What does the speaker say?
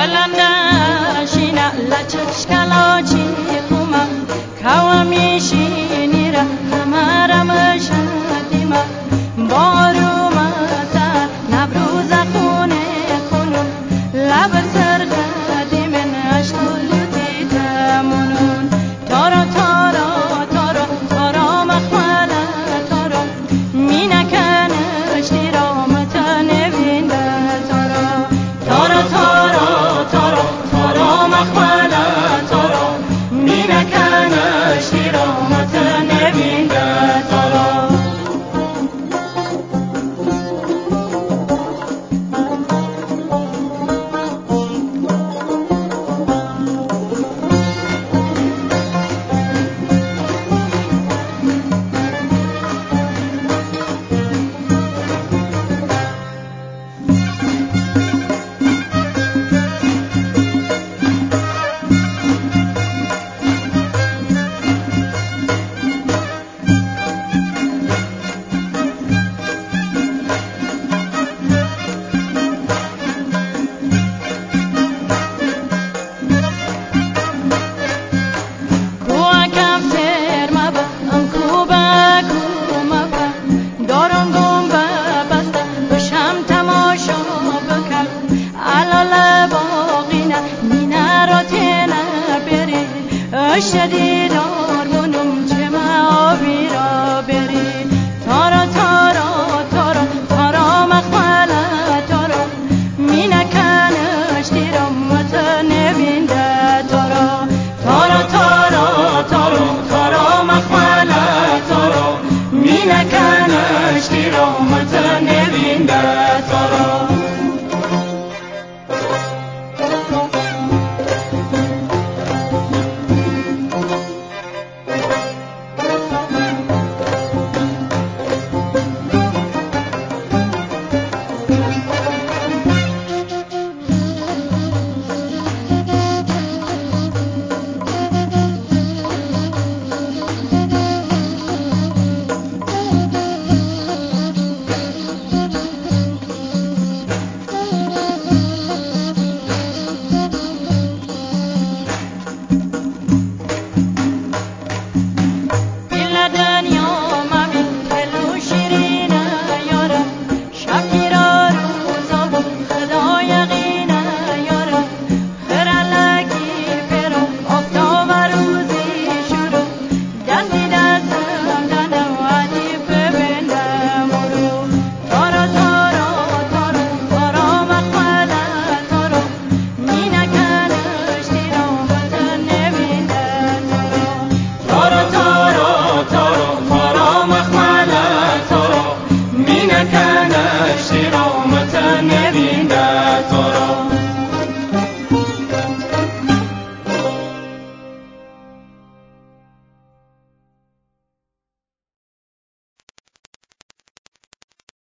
ولا I'll show you.